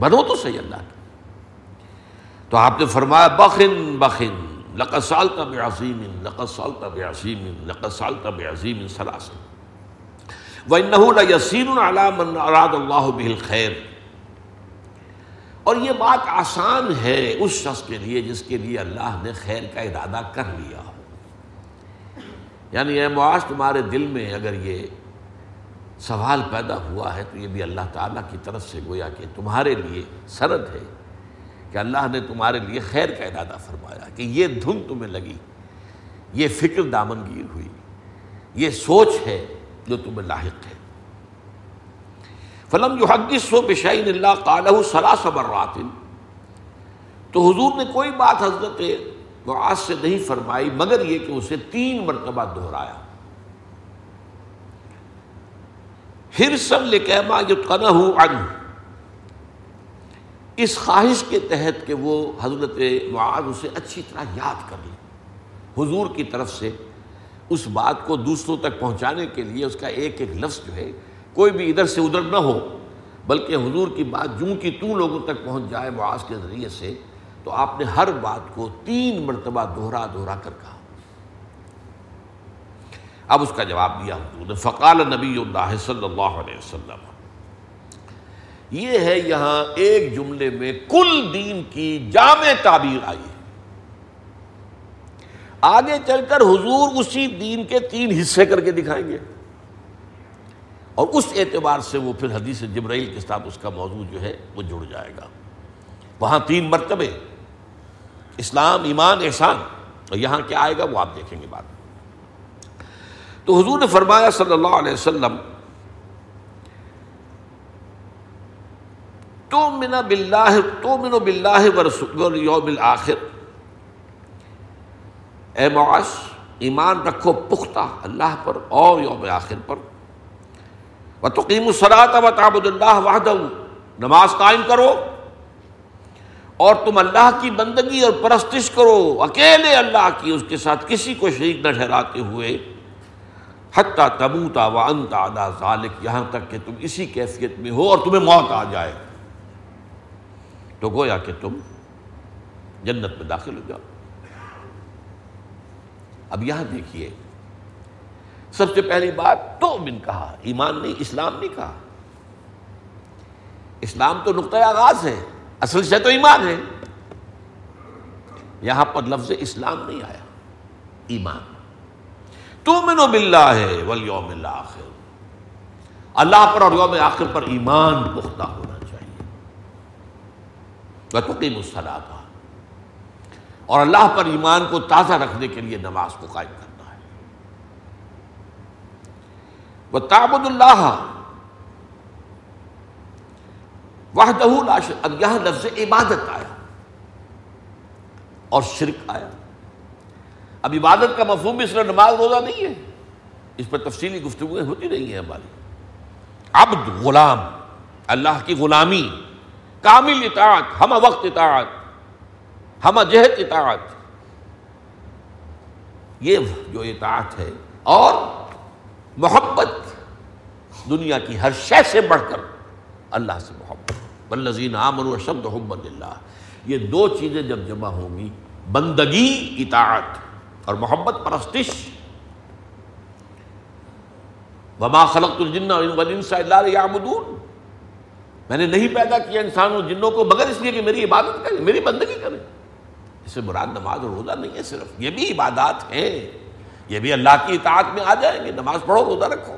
بنو تو صحیح اللہ کی تو آپ نے فرمایا، بخن بخن، لقد سالتا بعظیم، لقد سالتا بعظیم، لقد سالتا بعظیم سلاسل وَإِنَّهُ لَيَسِيرٌ عَلَى مَنْ أَرَادَ اللَّهُ بِهِ الْخَيْرِ۔ اور یہ بات آسان ہے اس شخص کے لیے جس کے لیے اللہ نے خیر کا ارادہ کر لیا۔ ہو یعنی اے معاش تمہارے دل میں اگر یہ سوال پیدا ہوا ہے تو یہ بھی اللہ تعالیٰ کی طرف سے گویا کہ تمہارے لیے سرد ہے کہ اللہ نے تمہارے لیے خیر کا ارادہ فرمایا کہ یہ دھن تمہیں لگی، یہ فکر دامنگیر ہوئی، یہ سوچ ہے جو تمہیں لاحق ہے۔ فلم جو حدیث و بشعین اللہ قالہ سلاس برات تو حضور نے کوئی بات حضرت معاذ سے نہیں فرمائی، مگر یہ کہ اسے تین مرتبہ دہرایا۔ ہرسن لکیما یتقنہ عنہ۔ اس خواہش کے تحت کہ وہ حضرت معاذ اسے اچھی طرح یاد کر لیں حضور کی طرف سے اس بات کو دوسروں تک پہنچانے کے لیے اس کا ایک ایک لفظ جو ہے، کوئی بھی ادھر سے ادھر نہ ہو، بلکہ حضور کی بات جوں کی تو لوگوں تک پہنچ جائے معاذ کے ذریعے سے۔ تو آپ نے ہر بات کو تین مرتبہ دوہرا دوہرا کر کہا۔ اب اس کا جواب دیا حضور نے، فقال نبی اللہ صلی اللہ علیہ وسلم، یہ ہے یہاں ایک جملے میں کل دین کی جامع تعبیر آئی ہے۔ آگے چل کر حضور اسی دین کے تین حصے کر کے دکھائیں گے۔ اور اس اعتبار سے وہ پھر حدیث جبرائیل کے ساتھ اس کا موضوع جو ہے وہ جڑ جائے گا۔ وہاں تین مرتبے اسلام، ایمان، احسان۔ اور یہاں کیا آئے گا وہ آپ دیکھیں گے بات تو حضور نے فرمایا صلی اللہ علیہ وسلم تو منا بلّہ تو من و بلّہ یوم الآخر اے معاش ایمان رکھو پختہ اللہ پر اور یوم آخر پر۔ و تقیم الصلاۃ و تعبد اللہ وحدہ نماز قائم کرو۔ اور تم اللہ کی بندگی اور پرستش کرو، اکیلے اللہ کی، اس کے ساتھ کسی کو شریک نہ ٹھہراتے ہوئے۔ حتیٰ تبوتا و انتا ذالک یہاں تک کہ تم اسی کیفیت میں ہو اور تمہیں موت آ جائے۔ تو گویا کہ تم جنت میں داخل ہو جاؤ۔ اب یہاں دیکھیے، سب سے پہلی بات تو بن کہا، ایمان نہیں، اسلام نہیں کہا۔ اسلام تو نقطۂ آغاز ہے۔ اصل سے تو ایمان ہے۔ یہاں پر لفظ اسلام نہیں آیا۔ ایمان۔ تو منو بلّہ ہے ولیوم اللہ اللہ پر اور یوم آخر پر ایمان پختہ ہونا چاہیے۔ اور اللہ پر ایمان کو تازہ رکھنے کے لیے نماز کو قائم کرنا ہے۔ وہ تابد اللہ وحدہ اب یہاں لفظ عبادت آیا اور شرک آیا۔ اب عبادت کا مفہوم بھی صرف نماز روزہ نہیں ہے۔ اس پر تفصیلی گفتگویں ہوتی رہی ہیں ہماری۔ عبد غلام، اللہ کی غلامی، کامل اطاعت ہم وقت اطاعت ہم جہت اطاعت۔ یہ جو اطاعت ہے اور محبت دنیا کی ہر شے سے بڑھ کر اللہ سے محبت۔ بلزین عامر و شبد حمد اللہ یہ دو چیزیں جب جمع ہوں گی، بندگی، اطاعت اور محبت، پرستش۔ وما خلق الجن والانس الا ليعبدون۔ میں نے نہیں پیدا کیا انسانوں جنوں کو، مگر اس لیے کہ میری عبادت کریں، میری بندگی کریں۔ اس سے مراد نماز اور روزہ نہیں ہے صرف، یہ بھی عبادات ہیں۔ یہ بھی اللہ کی اطاعت میں آ جائیں گے، نماز پڑھو، روزہ رکھو۔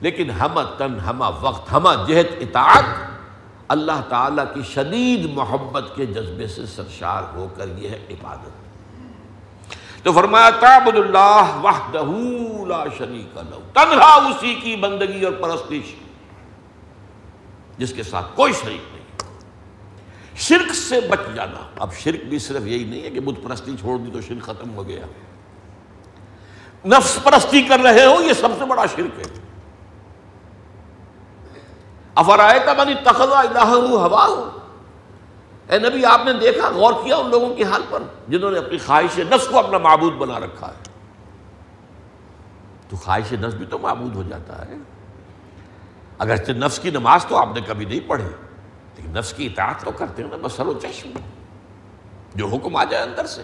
لیکن ہم تن ہم وقت ہم جہت، اطاعت اللہ تعالیٰ کی شدید محبت کے جذبے سے سرشار ہو کر یہ ہے عبادت۔ تو فرمایا، تعبد اللہ وحدہ لا شریک لہو تنہا اسی کی بندگی اور پرستش، جس کے ساتھ کوئی شریک نہیں۔ شرک سے بچ جانا۔ اب شرک بھی صرف یہی نہیں ہے کہ بت پرستی چھوڑ دی تو شرک ختم ہو گیا۔ نفس پرستی کر رہے ہو، یہ سب سے بڑا شرک ہے۔ افرائے کا بنی تخذا ہوا ہو۔ اے نبی، آپ نے دیکھا، غور کیا ان لوگوں کے حال پر، جنہوں نے اپنی خواہش نفس کو اپنا معبود بنا رکھا ہے۔ تو خواہش نفس بھی تو معبود ہو جاتا ہے۔ اگر نفس کی نماز تو آپ نے کبھی نہیں پڑھی، لیکن نفس کی اطاعت تو کرتے ہیں نا بس و چشم۔ جو حکم آ جائے اندر سے۔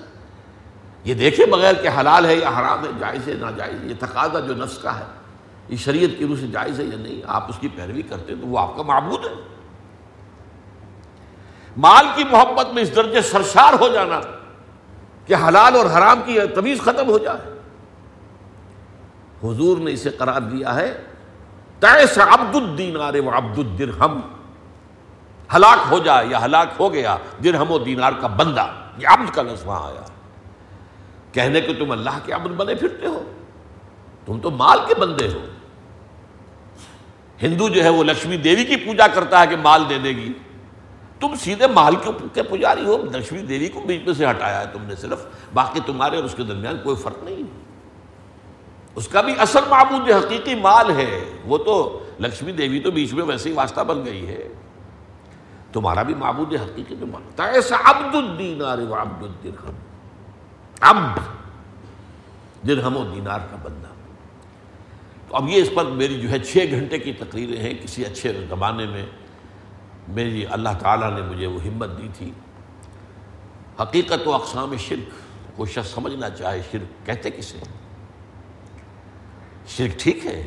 یہ دیکھے بغیر کہ حلال ہے یا حرام ہے، جائز ہے، ناجائز یہ تقاضا جو نفس کا ہے۔ یہ شریعت کی روح سے جائز ہے یا نہیں؟ آپ اس کی پیروی کرتے تو وہ آپ کا معبود ہے۔ مال کی محبت میں اس درجے سرشار ہو جانا کہ حلال اور حرام کی تمیز ختم ہو جائے۔ حضور نے اسے قرار دیا ہے، تیس عبد الدینار و عبد الدرہم۔ ہلاک ہو جائے یا ہلاک ہو گیا، درہم و دینار کا بندہ، یہ عبد کا لفظ وہاں آیا۔ کہنے کہ تم اللہ کے عبد بنے پھرتے ہو۔ تم تو مال کے بندے ہو۔ ہندو جو ہے وہ لکشمی دیوی کی پوجا کرتا ہے کہ مال دے دے گی۔ تم سیدھے مال کے پجاری ہو، لکشمی دیوی کو بیچ میں سے ہٹایا ہے تم نے صرف۔ باقی تمہارے اور اس کے درمیان کوئی فرق نہیں۔ اس کا بھی اصل معبود جو حقیقی مال ہے۔ وہ تو لکشمی دیوی تو بیچ میں ویسے ہی واسطہ بن گئی ہے۔ تمہارا بھی معبود حقیقی جو مانتا ہے۔ ایسا عبد الدینار و عبد الدرہم۔ عبد درہم و دینار کا بندہ۔ تو اب یہ اس پر میری جو ہے چھ گھنٹے کی تقریریں ہیں کسی اچھے زمانے میں، میری اللہ تعالیٰ نے مجھے وہ ہمت دی تھی۔ حقیقت و اقسام شرک کو شخص سمجھنا چاہے شرک کہتے کسے شرک ٹھیک ہے،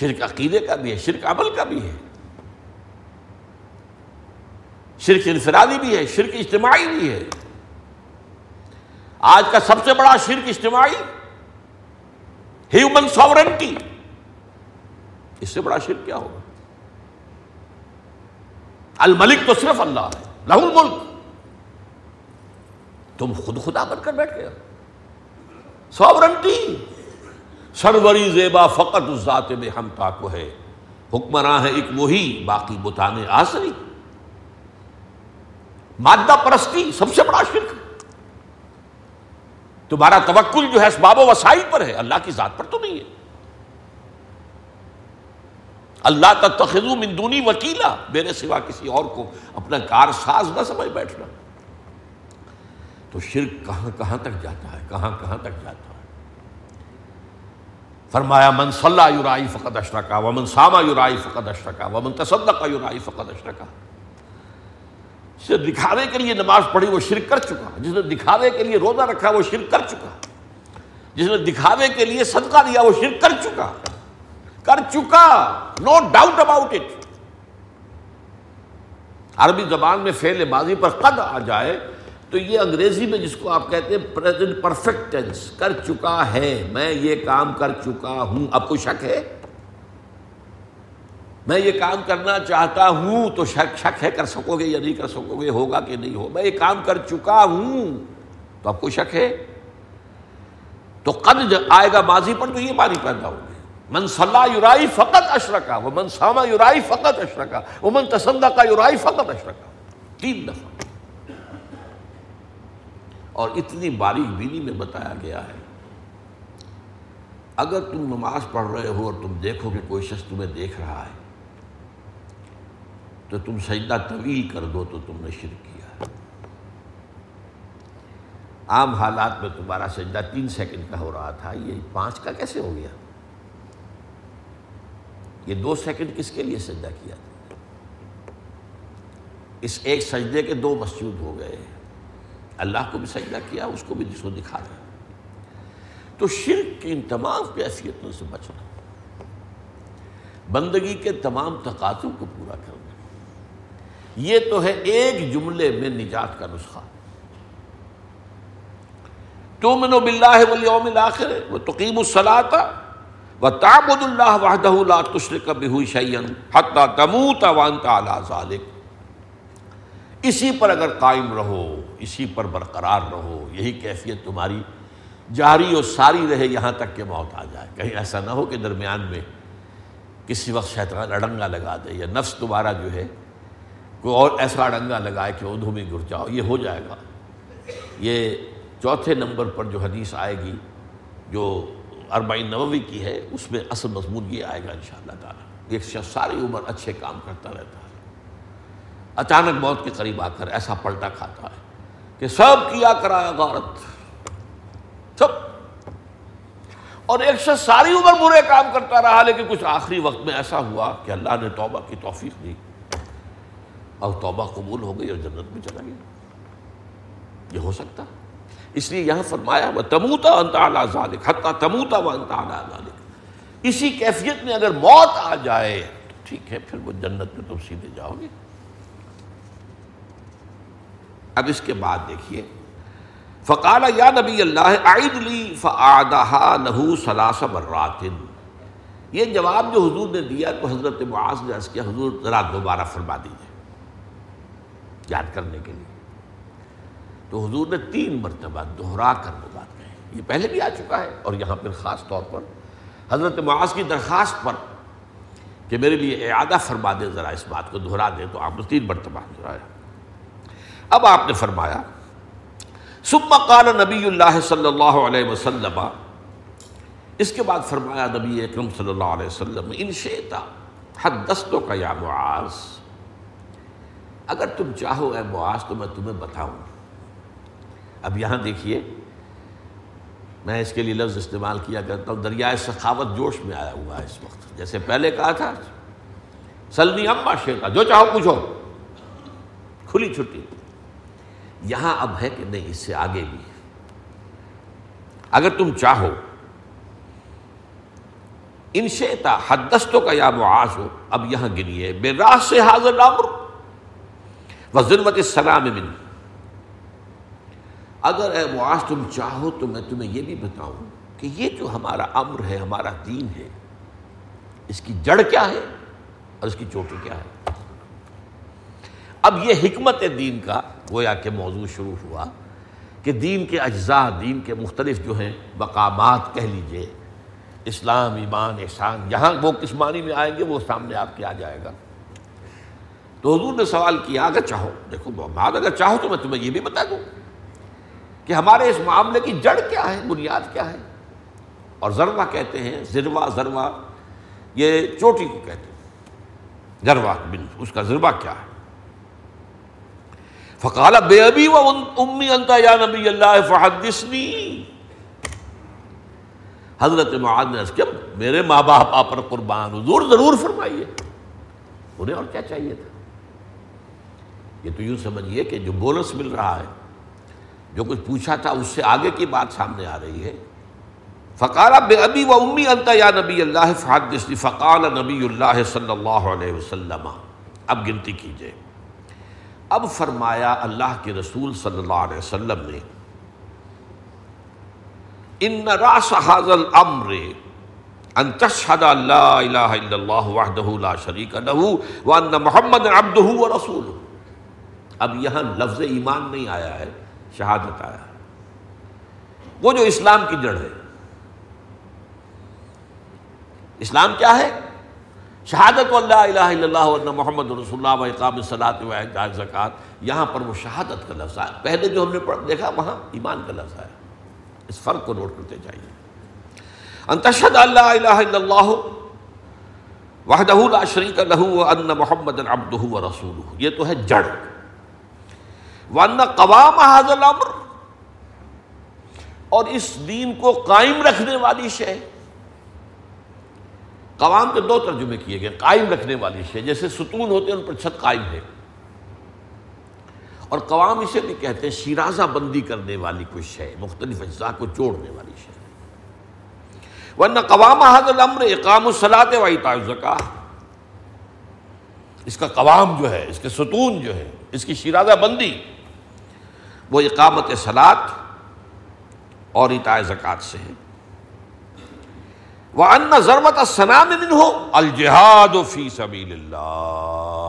شرک عقیدے کا بھی ہے، شرک عمل کا بھی ہے۔ شرک انفرادی بھی ہے، شرک اجتماعی بھی ہے۔ آج کا سب سے بڑا شرک اجتماعی ہیومن ساورنٹی اس سے بڑا شرک کیا ہوگا؟ الملک تو صرف اللہ ہے لہ الملک۔ تم خود خدا بن کر بیٹھ گئے ساورنٹی سروری زیبا فقط اس ذات میں ہم تاکو ہے۔ حکمراں ہے ایک وہی، باقی بتانے آسری۔ مادہ پرستی، سب سے بڑا شرک۔ تمہارا توکل جو ہے اسباب و وسائل پر ہے، اللہ کی ذات پر تو نہیں ہے۔ اللہ تخذو من دونی وکیلا، میرے سوا کسی اور کو اپنا کار ساز نہ سمجھ بیٹھنا۔ تو شرک کہاں کہاں تک جاتا ہے، کہاں کہاں تک جاتا ہے؟ فرمایا، من صلاح یورائی فقط اشرکا، ومن ساما یورائی فقط اشرکا، ومن تصدق یورائی فقط اشرکا۔ جس نے دکھاوے کے لیے نماز پڑھی وہ شرک کر چکا، جس نے دکھاوے کے لیے روزہ رکھا وہ شرک کر چکا۔ جس نے دکھاوے کے لیے صدقہ دیا وہ شرک کر چکا۔ کر چکا نو ڈاؤٹ اباؤٹ اٹ عربی زبان میں فیل ماضی پر قد آ جائے تو یہ انگریزی میں جس کو آپ کہتے ہیں پرفیکٹ ٹینس کر چکا ہے، میں یہ کام کر چکا ہوں۔ اب کوئی شک ہے؟ میں یہ کام کرنا چاہتا ہوں تو شک شک ہے کر سکو گے یا نہیں کر سکو گے، ہوگا کہ نہیں ہو میں یہ کام کر چکا ہوں تو اب کوئی شک ہے؟ تو قد آئے گا ماضی پر تو یہ پانی پیدا ہوگی من صلاح یورائی فقط اشرکا وہ من ساما یورائی فقط اشرکا وہ من تسندہ کا یورائی فقط اشرکا۔ تین دفعہ۔ اور اتنی باریک بینی میں بتایا گیا ہے۔ اگر تم نماز پڑھ رہے ہو اور تم دیکھو کہ کوئی شخص تمہیں دیکھ رہا ہے تو تم سجدہ طویل کر دو تو تم نے شرک کیا عام حالات میں تمہارا سجدہ تین سیکنڈ کا ہو رہا تھا، یہ پانچ کا کیسے ہو گیا؟ یہ دو سیکنڈ کس کے لیے سجدہ کیا تھا؟ اس ایک سجدے کے دو مسجود ہو گئے۔ اللہ کو بھی سجدہ کیا، اس کو بھی جس کو دکھا رہا تو شرک کی ان تمام کیفیتوں سے بچنا، بندگی کے تمام تقاضوں کو پورا کرنا۔ یہ تو ہے ایک جملے میں نجات کا نسخہ۔ تم بلّہ والیوم الاخر وہ تقیم الصلاۃ و تعبد اللہ وحدہ لا تشرک بہ شیئا حتی تموت وانت علی ذلک اسی پر اگر قائم رہو، اسی پر برقرار رہو، یہی کیفیت تمہاری جاری اور ساری رہے یہاں تک کہ موت آ جائے۔ کہیں ایسا نہ ہو کہ درمیان میں کسی وقت شیطان اڑنگا لگا دے یا نفس دوبارہ جو ہے کوئی اور ایسا اڑنگا لگائے کہ ادھو میں گر جاؤ، یہ ہو جائے گا۔ یہ چوتھے نمبر پر جو حدیث آئے گی، جو اربعین نووی کی ہے، اس میں اصل مضمون یہ آئے گا انشاءاللہ تعالی۔ ایک شخص ساری عمر اچھے کام کرتا رہتا ہے۔ اچانک موت کے قریب آ کر ایسا پلٹا کھاتا ہے کہ سب کیا کرایا غارت۔ سب۔ اور ایک شخص ساری عمر برے کام کرتا رہا، لیکن کچھ آخری وقت میں ایسا ہوا کہ اللہ نے توبہ کی توفیق دی۔ اور توبہ قبول ہو گئی اور جنت میں چلا گیا۔ یہ ہو سکتا۔ اس لیے یہاں فرمایا، وہ تموتا انتہا ذالک حتیٰ تموتا و انتہا ذالک اسی کیفیت میں اگر موت آ جائے، تو ٹھیک ہے، پھر وہ جنت میں تم سیدھے جاؤ گے۔ اب اس کے بعد دیکھیے، فقال، یا نبی اللہ عید لی فعدہ لہو سلاس مرات۔ یہ جواب جو حضور نے دیا تو حضرت معاذ نے عرض کیا، حضور ذرا دوبارہ فرما دیجیے یاد کرنے کے لیے۔ تو حضور نے تین مرتبہ دہرا کر وہ بات کہی۔ یہ پہلے بھی آ چکا ہے اور یہاں پھر خاص طور پر حضرت معاذ کی درخواست پر کہ میرے لیے اعادہ فرما دیں ذرا اس بات کو دہرا دیں تو آپ نے تین مرتبہ دہرایا۔ اب آپ نے فرمایا سب قال نبی اللہ صلی اللہ علیہ وسلم، اس کے بعد فرمایا نبی اکرم صلی اللہ علیہ وسلم، ان شیتا حد دستوں کا یا معاذ۔ اگر تم چاہو اے معاذ تو میں تمہیں بتاؤں۔ اب یہاں دیکھیے، میں اس کے لیے لفظ استعمال کیا کرتا ہوں۔ دریائے سخاوت جوش میں آیا ہوا ہے اس وقت۔ جیسے پہلے کہا تھا سلنی اما شیتا جو چاہو پوچھو۔ کھلی چھٹی۔ یہاں اب ہے کہ نہیں، اس سے آگے بھی۔ اگر تم چاہو، ان شیتا حدستوں کا یا معاذ ہو، اب یہاں گنیے۔ بے راہ سے حاضر نامر و ضرورت السلام من اگر اے معاذ تم چاہو تو میں تمہیں یہ بھی بتاؤں کہ یہ جو ہمارا امر ہے، ہمارا دین ہے، اس کی جڑ کیا ہے اور اس کی چوٹی کیا ہے؟ اب یہ حکمت دین کا گویا کہ موضوع شروع ہوا کہ دین کے اجزاء، دین کے مختلف جو ہیں، مقامات کہہ لیجیے۔ اسلام، ایمان، احسان جہاں وہ کس معنی میں آئیں گے، وہ سامنے آپ کے آ جائے گا۔ تو حضور نے سوال کیا، اگر چاہو۔ دیکھو، محمد، اگر چاہو تو میں تمہیں یہ بھی بتا دوں کہ ہمارے اس معاملے کی جڑ کیا ہے، بنیاد کیا ہے۔ اور ذروا کہتے ہیں، ذروا ذروا، یہ چوٹی کو کہتے ہیں۔ ذروا بن، اس کا ذروا کیا ہے؟ فقال، بے ابی و امی انتا یا نبی اللہ فحدثنی۔ حضرت معاذ نے کیا میرے ماں باپ آپ پر قربان، حضور ضرور فرمائیے۔ انہیں اور کیا چاہیے تھا؟ یہ تو یوں سمجھیے کہ جو بونس مل رہا ہے، جو کچھ پوچھا تھا، اس سے آگے کی بات سامنے آ رہی ہے۔ فقال بے ابی و امی انتا یا نبی اللہ فحدثنی فقال نبی اللہ صلی اللہ علیہ وسلم۔ اب گنتی کیجیے۔ اب فرمایا اللہ کے رسول صلی اللہ علیہ وسلم نے، ان راس حاضل امر ان تشهد لا الہ الا اللہ وحدہ لا شریک له وان محمد عبدہ ورسول اب یہاں لفظ ایمان نہیں آیا ہے، شہادت آیا ہے۔ وہ جو اسلام کی جڑ ہے۔ اسلام کیا ہے؟ شہادت اللہ الہ الا اللہ ورنہ محمد رسول اللہ و اقام صلاحت و زکوٰۃ یہاں پر وہ شہادت کا لفظ آیا۔ پہلے جو ہم نے دیکھا، وہاں ایمان کا لفظ آیا۔ اس فرق کو نوٹ کرتے جائیے۔ انتشد اللہ الہ الا اللہ وحدہ لا شریک لہ وان محمد عبدہ و رسولہ۔ یہ تو ہے جڑ۔ وان قوام هذا الامر اور اس دین کو قائم رکھنے والی شے۔ قوام کے دو ترجمے کیے گئے، قائم رکھنے والی شے، جیسے ستون ہوتے ہیں، ان پر چھت قائم ہے۔ اور قوام اسے بھی کہتے ہیں شیرازہ بندی کرنے والی کوئی شے، مختلف اجزاء کو جوڑنے والی شے۔ ورنہ قوام حضر الامر اقام الصلاۃ و اطاع الزکا اس کا قوام جو ہے، اس کے ستون جو ہے، اس کی شیرازہ بندی۔ وہ اقامت صلاط اور اطاع زکوٰۃ سے ہے۔ وہ ان ضرورت سنام ہو الجہاد فی سبیل اللہ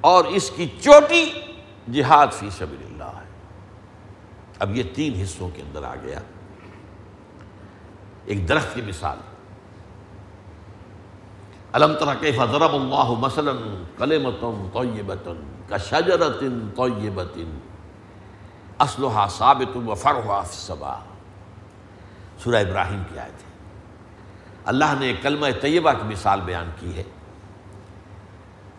اور اس کی چوٹی جہاد فی سبیل اللہ ہے۔ اب یہ تین حصوں کے اندر آ گیا۔ ایک درخت کی مثال۔ علم تر کیف ضرب اللہ مثلا کلمۃ طیبۃ کشجرۃ طیبۃ اصلها ثابت وفرعها فی السماء. سورہ ابراہیم کی آیت ہے. اللہ نے کلمہ طیبہ کی مثال بیان کی ہے،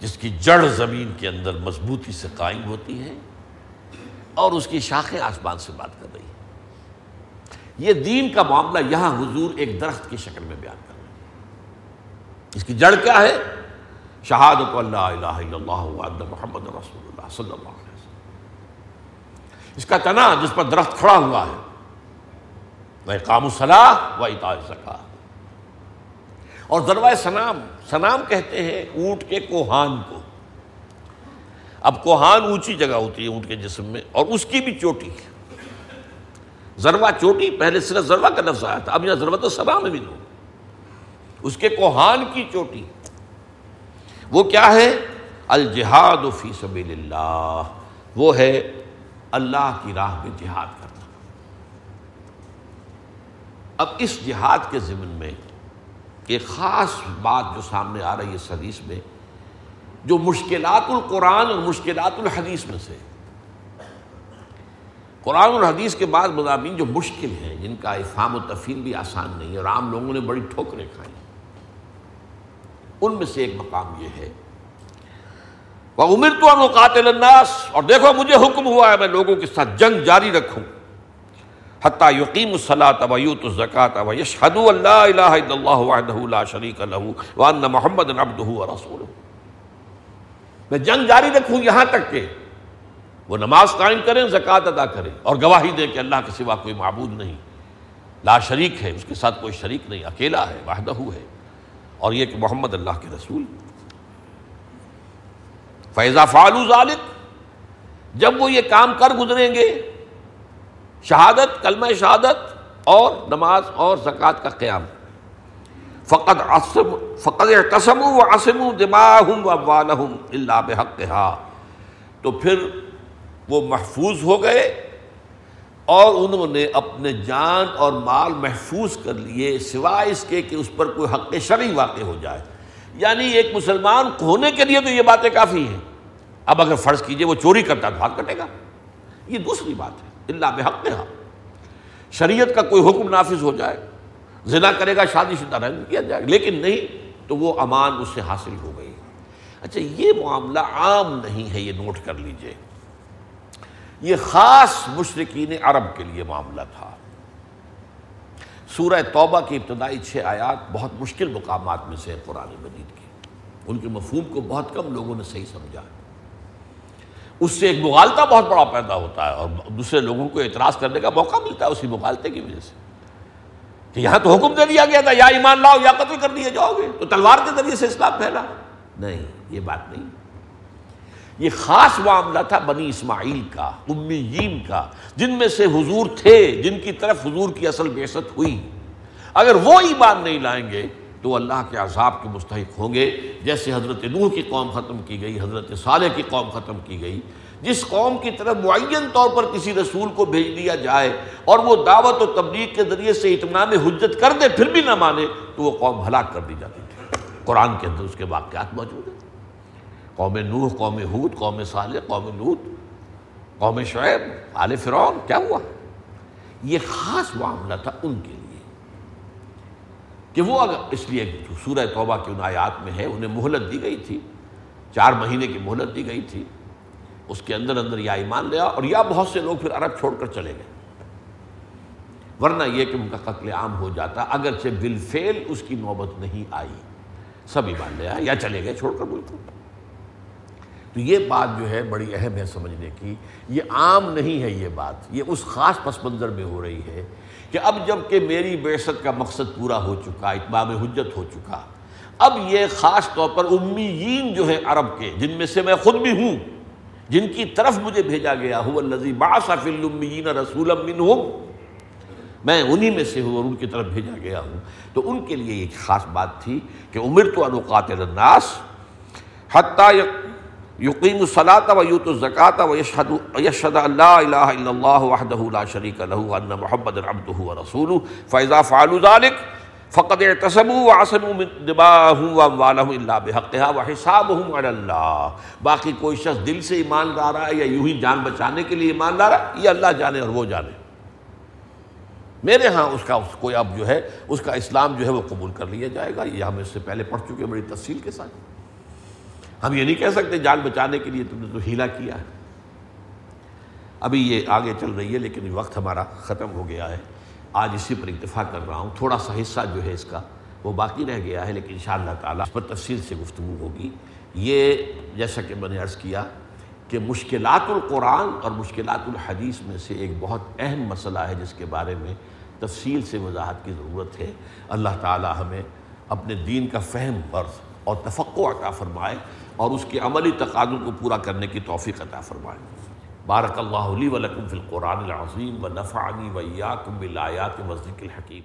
جس کی جڑ زمین کے اندر مضبوطی سے قائم ہوتی ہے اور اس کی شاخیں آسمان سے بات کر رہی ہیں یہ دین کا معاملہ یہاں حضور ایک درخت کی شکل میں بیان کر رہے ہیں۔ اس کی جڑ کیا ہے؟ شہادت اللہ الہ الا اللہ محمد رسول اللہ صلی اللہ علیہ وسلم۔ اس کا تنا جس پر درخت کھڑا ہوا ہے، وہ کام الصلاح و اطاع زکا اور ذروائے سنام سنام کہتے ہیں اونٹ کے کوہان کو۔ اب کوہان اونچی جگہ ہوتی ہے اونٹ کے جسم میں، اور اس کی بھی چوٹی۔ ذروا چوٹی، پہلے صرف ذروا کا لفظ آیا تھا، اب یہاں ضرورت سنا میں بھی دو۔ اس کے کوہان کی چوٹی۔ وہ کیا ہے؟ الجہاد فی سبیل اللہ۔ وہ ہے اللہ کی راہ میں جہاد کرنا۔ اب اس جہاد کے ضمن میں ایک خاص بات جو سامنے آ رہی ہے اس حدیث میں، جو مشکلات القرآن اور مشکلات الحدیث میں سے۔ قرآن اور حدیث کے بعد مضامین جو مشکل ہیں، جن کا افہام و تفہیم بھی آسان نہیں ہے اور عام لوگوں نے بڑی ٹھوکریں کھائی ان میں سے ایک مقام یہ ہے۔ وہ عمر تو قاتل الناس۔ اور دیکھو مجھے حکم ہوا ہے میں لوگوں کے ساتھ جنگ جاری رکھوں۔ حتیٰ یقیم الصلاۃ ویوت الزکات و یشہد اللہ الہ الا اللہ وحدہ لا شریک لہ وان محمد عبدہ ورسولہ میں جنگ جاری رکھوں یہاں تک کہ وہ نماز قائم کریں زکوٰۃ ادا کریں۔ اور گواہی دیں کہ اللہ کے سوا کوئی معبود نہیں۔ لا شریک ہے، اس کے ساتھ کوئی شریک نہیں، اکیلا ہے، وحدہ ہے۔ اور یہ کہ محمد اللہ کے رسول فیضا فعلو ذالک، جب وہ یہ کام کر گزریں گے، شہادت، کلمہ شہادت اور نماز اور زکوٰۃ کا قیام۔ فقط فقط قسم و عصم دماغ اللہ بحق تو پھر وہ محفوظ ہو گئے۔ اور انہوں نے اپنے جان اور مال محفوظ کر لیے، سوائے اس کے کہ اس پر کوئی حق شرعی واقع ہو جائے۔ یعنی ایک مسلمان ہونے کے لیے تو یہ باتیں کافی ہیں۔ اب اگر فرض کیجیے وہ چوری کرتا تو ہاتھ کٹے گا۔ یہ دوسری بات ہے۔ اللہ بحق شریعت کا کوئی حکم نافذ ہو جائے، زنا کرے گا، شادی شدہ رنگ کیا جائے گا، لیکن نہیں تو وہ امان اس سے حاصل ہو گئی۔ اچھا یہ معاملہ عام نہیں ہے، یہ نوٹ کر لیجیے۔ یہ خاص مشرقین عرب کے لیے معاملہ تھا۔ سورہ توبہ کی ابتدائی چھ آیات بہت مشکل مقامات میں سے قرآن مجید کی ان کے مفہوم کو بہت کم لوگوں نے صحیح سمجھا اس سے ایک مغالطہ بہت بڑا پیدا ہوتا ہے اور دوسرے لوگوں کو اعتراض کرنے کا موقع ملتا ہے اسی مغالطے کی وجہ سے۔ کہ یہاں تو حکم دے دیا گیا تھا، یا ایمان لاؤ یا قتل کر دیے جاؤ گے۔ تو تلوار کے ذریعے سے اسلام پھیلا۔ نہیں، یہ بات نہیں۔ یہ خاص معاملہ تھا بنی اسماعیل کا، امیین کا، جن میں سے حضور تھے، جن کی طرف حضور کی اصل بیست ہوئی۔ اگر وہ ایمان نہیں لائیں گے تو اللہ کے عذاب کے مستحق ہوں گے۔ جیسے حضرت نوح کی قوم ختم کی گئی، حضرت صالح کی قوم ختم کی گئی۔ جس قوم کی طرف معین طور پر کسی رسول کو بھیج دیا جائے اور وہ دعوت و تبلیغ کے ذریعے سے اطمینان حجت کر دے، پھر بھی نہ مانے، تو وہ قوم ہلاک کر دی جاتی تھی۔ قرآن کے اندر اس کے واقعات موجود ہیں۔ قوم نوح، قوم حود قوم صالح، قوم لوت قوم شعیب، آل فرعون، کیا ہوا؟ یہ خاص معاملہ تھا ان کے لیے کہ وہ اگر، اس لیے سورہ توبہ کی ان آیات میں ہے، انہیں مہلت دی گئی تھی، چار مہینے کی مہلت دی گئی تھی، اس کے اندر اندر یا ایمان لیا اور یا بہت سے لوگ پھر عرب چھوڑ کر چلے گئے۔ ورنہ یہ کہ ان کا قتل عام ہو جاتا، اگرچہ بالفعل اس کی نوبت نہیں آئی، سب ایمان لیا یا چلے گئے چھوڑ کر بالکل تو یہ بات جو ہے بڑی اہم ہے سمجھنے کی، یہ عام نہیں ہے یہ بات، یہ اس خاص پس منظر میں ہو رہی ہے کہ اب جبکہ میری بیست کا مقصد پورا ہو چکا، اتمام حجت ہو چکا، اب یہ خاص طور پر امیین جو ہے عرب کے، جن میں سے میں خود بھی ہوں، جن کی طرف مجھے بھیجا گیا ہوں الامیین رسول میں انہی میں سے ہوں اور ان کی طرف بھیجا گیا ہوں۔ تو ان کے لیے ایک خاص بات تھی کہ عمر تو انوقات الناس حتیٰ یقین الصلاۃ و یوت الزکات و یشد یشد اللہ الہ الا اللہ وحدہ لا شریک لہ ان محمد عبدہ و رسول فیضا فعلوا ذلك فقط تصب واسن اللہ بحقہ و حساب اللہ باقی کوئی شخص دل سے ایمان لا رہا ہے یا یوں ہی جان بچانے کے لیے ایمان لا رہا ہے یہ اللہ جانے اور وہ جانے میرے ہاں اس کا اس کوئی اب جو ہے اس کا اسلام جو ہے وہ قبول کر لیا جائے گا یہ ہم اس سے پہلے پڑھ چکے بڑی تفصیل کے ساتھ۔ ہم یہ نہیں کہہ سکتے جان بچانے کے لیے تم نے تو ہیلا کیا ہے۔ ابھی یہ آگے چل رہی ہے لیکن وقت ہمارا ختم ہو گیا ہے۔ آج اسی پر اکتفا کر رہا ہوں۔ تھوڑا سا حصہ جو ہے اس کا وہ باقی رہ گیا ہے لیکن انشاءاللہ تعالیٰ اس پر تفصیل سے گفتگو ہوگی۔ یہ جیسا کہ میں نے عرض کیا کہ مشکلات القرآن اور مشکلات الحدیث میں سے ایک بہت اہم مسئلہ ہے جس کے بارے میں تفصیل سے وضاحت کی ضرورت ہے۔ اللہ تعالی ہمیں اپنے دین کا فہم ورث اور تفقع عطا فرمائے۔ اور اس کے عملی تقاضوں کو پورا کرنے کی توفیق عطا فرمائے۔ بارک اللہ علی لکم فی القرآن العظیم و نفعنی و ایاکم بالآیات و ذکر الحکیم۔